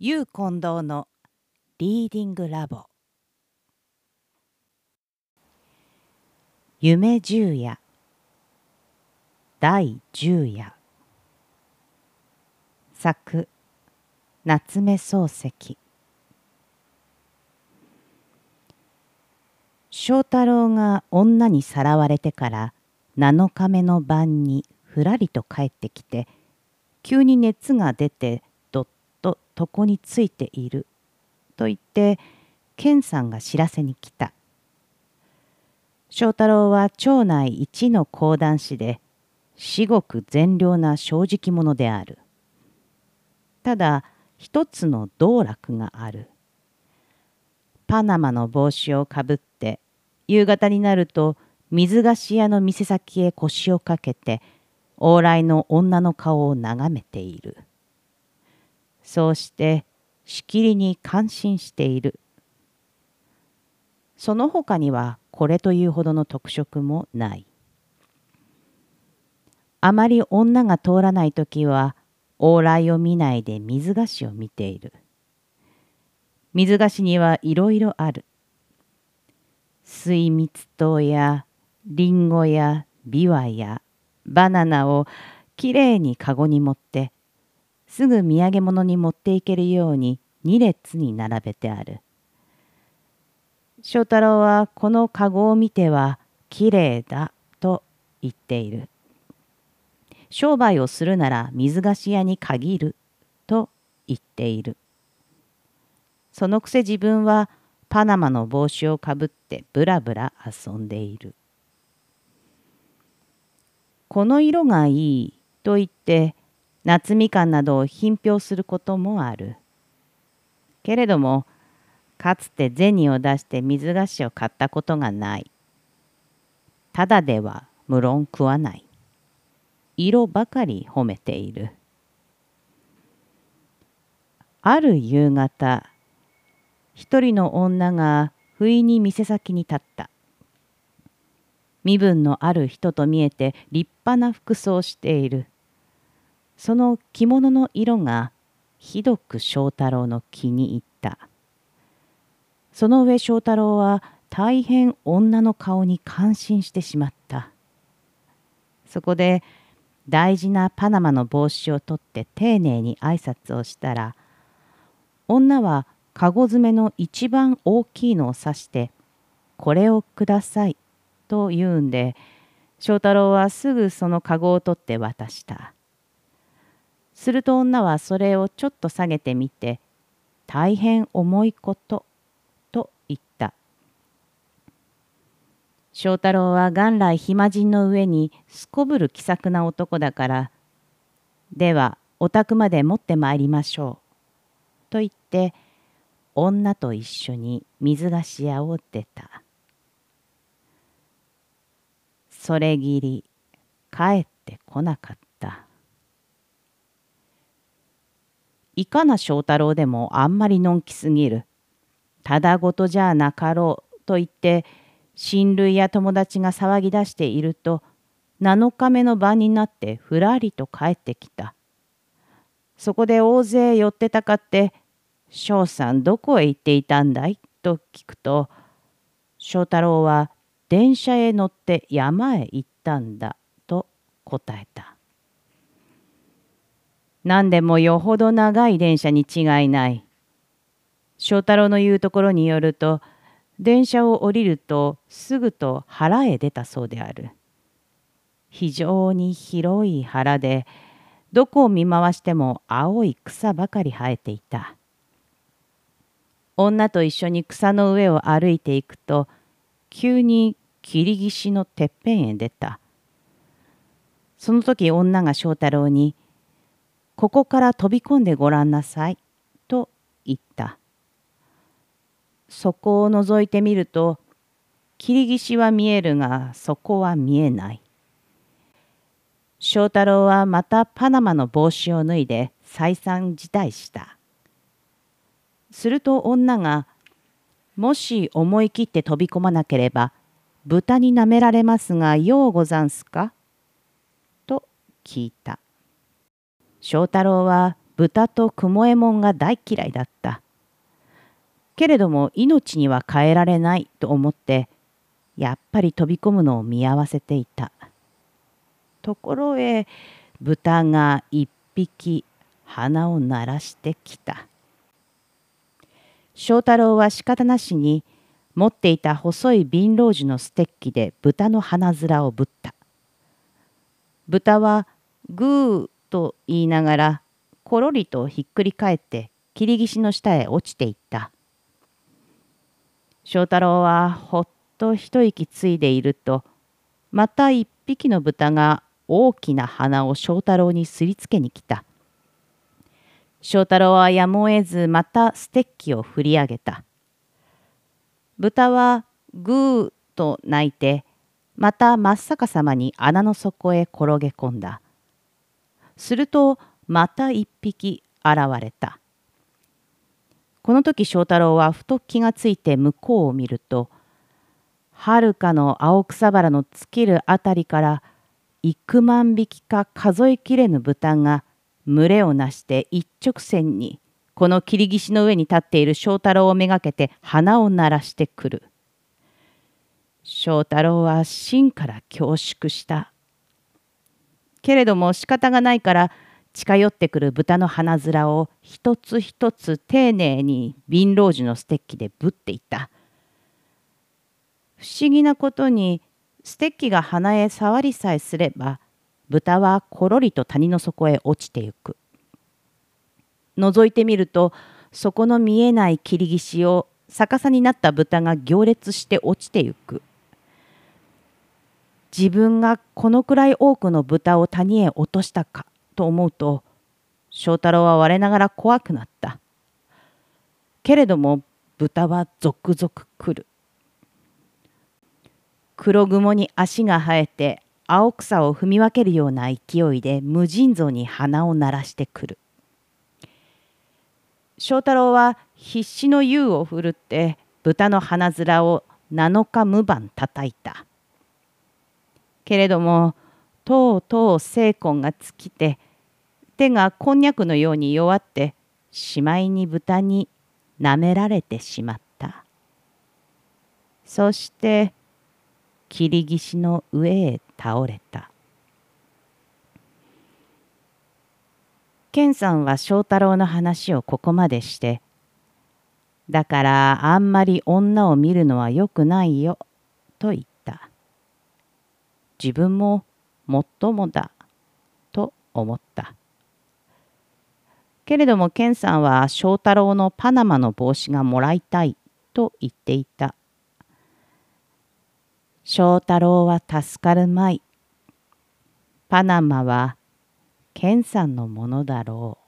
ゆう近藤のリーディングラボ。夢十夜。第十夜。作。夏目漱石。翔太郎が女にさらわれてから7日目の晩にふらりと帰ってきて急に熱が出て床についていると言って健さんが知らせに来た翔太郎は町内一の講談師で至極善良な正直者であるただ一つの道楽があるパナマの帽子をかぶって夕方になると水菓子屋の店先へ腰をかけて往来の女の顔を眺めている。そうしてしきりに感心している。その他にはこれというほどの特色もない。あまり女が通らない時は往来を見ないで水菓子を見ている。水菓子にはいろいろある。水蜜糖やりんごやビワやバナナをきれいにかごに持ってすぐ土産物に持っていけるように2列に並べてある。翔太郎はこの籠を見てはきれいだと言っている。商売をするなら水菓子屋に限ると言っている。そのくせ自分はパナマの帽子をかぶってぶらぶら遊んでいる。この色がいいと言って夏みかんなどを品評することもある。けれども、かつて銭を出して水菓子を買ったことがない。ただでは無論食わない。色ばかり褒めている。ある夕方、一人の女が不意に店先に立った。身分のある人と見えて立派な服装をしている。その着物の色がひどく翔太郎の気に入った。その上翔太郎は大変女の顔に感心してしまった。そこで大事なパナマの帽子を取って丁寧に挨拶をしたら女は籠詰めの一番大きいのを指して「これをください」と言うんで翔太郎はすぐその籠を取って渡した。すると女はそれをちょっと下げてみて、大変重いこと、と言った。翔太郎は元来暇人の上にすこぶる気さくな男だから、ではお宅まで持ってまいりましょう。と言って、女と一緒に水菓子屋を出た。それぎり帰ってこなかった。いかな翔太郎でもあんまりのんきすぎる。ただごとじゃなかろうと言って親類や友達が騒ぎ出していると7日目の晩になってふらりと帰ってきた。そこで大勢寄ってたかって「翔さんどこへ行っていたんだい?」と聞くと翔太郎は電車へ乗って山へ行ったんだと答えた。何でもよほど長い電車に違いない。翔太郎の言うところによると、電車を降りるとすぐと腹へ出たそうである。非常に広い腹で、どこを見回しても青い草ばかり生えていた。女と一緒に草の上を歩いていくと、急に切岸のてっぺんへ出た。その時女が翔太郎に、ここから飛び込んでごらんなさい。と言った。そこを覗いてみると、切り岸は見えるが、そこは見えない。翔太郎はまたパナマの帽子を脱いで再三辞退した。すると女が、もし思い切って飛び込まなければ、豚に舐められますがようござんすか？と聞いた。翔太郎は豚と雲右衛門が大嫌いだった。けれども命には変えられないと思ってやっぱり飛び込むのを見合わせていた。ところへ豚が一匹鼻を鳴らしてきた。翔太郎は仕方なしに持っていた細い瓶老樹のステッキで豚の鼻面をぶった。豚はグーと言いながらころりとひっくり返って切り岸の下へ落ちていった。翔太郎はほっと一息ついでいるとまた一匹の豚が大きな鼻を翔太郎にすりつけに来た。翔太郎はやむを得ずまたステッキを振り上げた。豚はグーと鳴いてまた真っ逆さまに穴の底へ転げ込んだ。するとまた一匹現れた。この時翔太郎はふと気がついて向こうを見るとはるかの青草原の尽きるあたりから幾万匹か数えきれぬ豚が群れをなして一直線にこの切り岸の上に立っている翔太郎をめがけて鼻を鳴らしてくる。翔太郎は芯から恐縮した。けれども仕方がないから近寄ってくる豚の鼻面を一つ一つ丁寧に瓶老樹のステッキでぶっていった。不思議なことにステッキが鼻へ触りさえすれば豚はころりと谷の底へ落ちてゆく。覗いてみるとそこの見えない切り岸を逆さになった豚が行列して落ちてゆく。自分がこのくらい多くの豚を谷へ落としたかと思うと翔太郎は我ながら怖くなった。けれども豚は続々来る。黒雲に足が生えて青草を踏み分けるような勢いで無尽蔵に鼻を鳴らしてくる。翔太郎は必死の優を振るって豚の鼻面を7日無番叩いた。けれどもとうとう精魂が尽きて手がこんにゃくのように弱ってしまいに豚に舐められてしまった。そして切り岸の上へ倒れた。健さんは翔太郎の話をここまでして「だからあんまり女を見るのはよくないよ」と言った。自分ももっともだと思った。けれども健さんは翔太郎のパナマの帽子がもらいたいと言っていた。翔太郎は助かるまい。パナマは健さんのものだろう。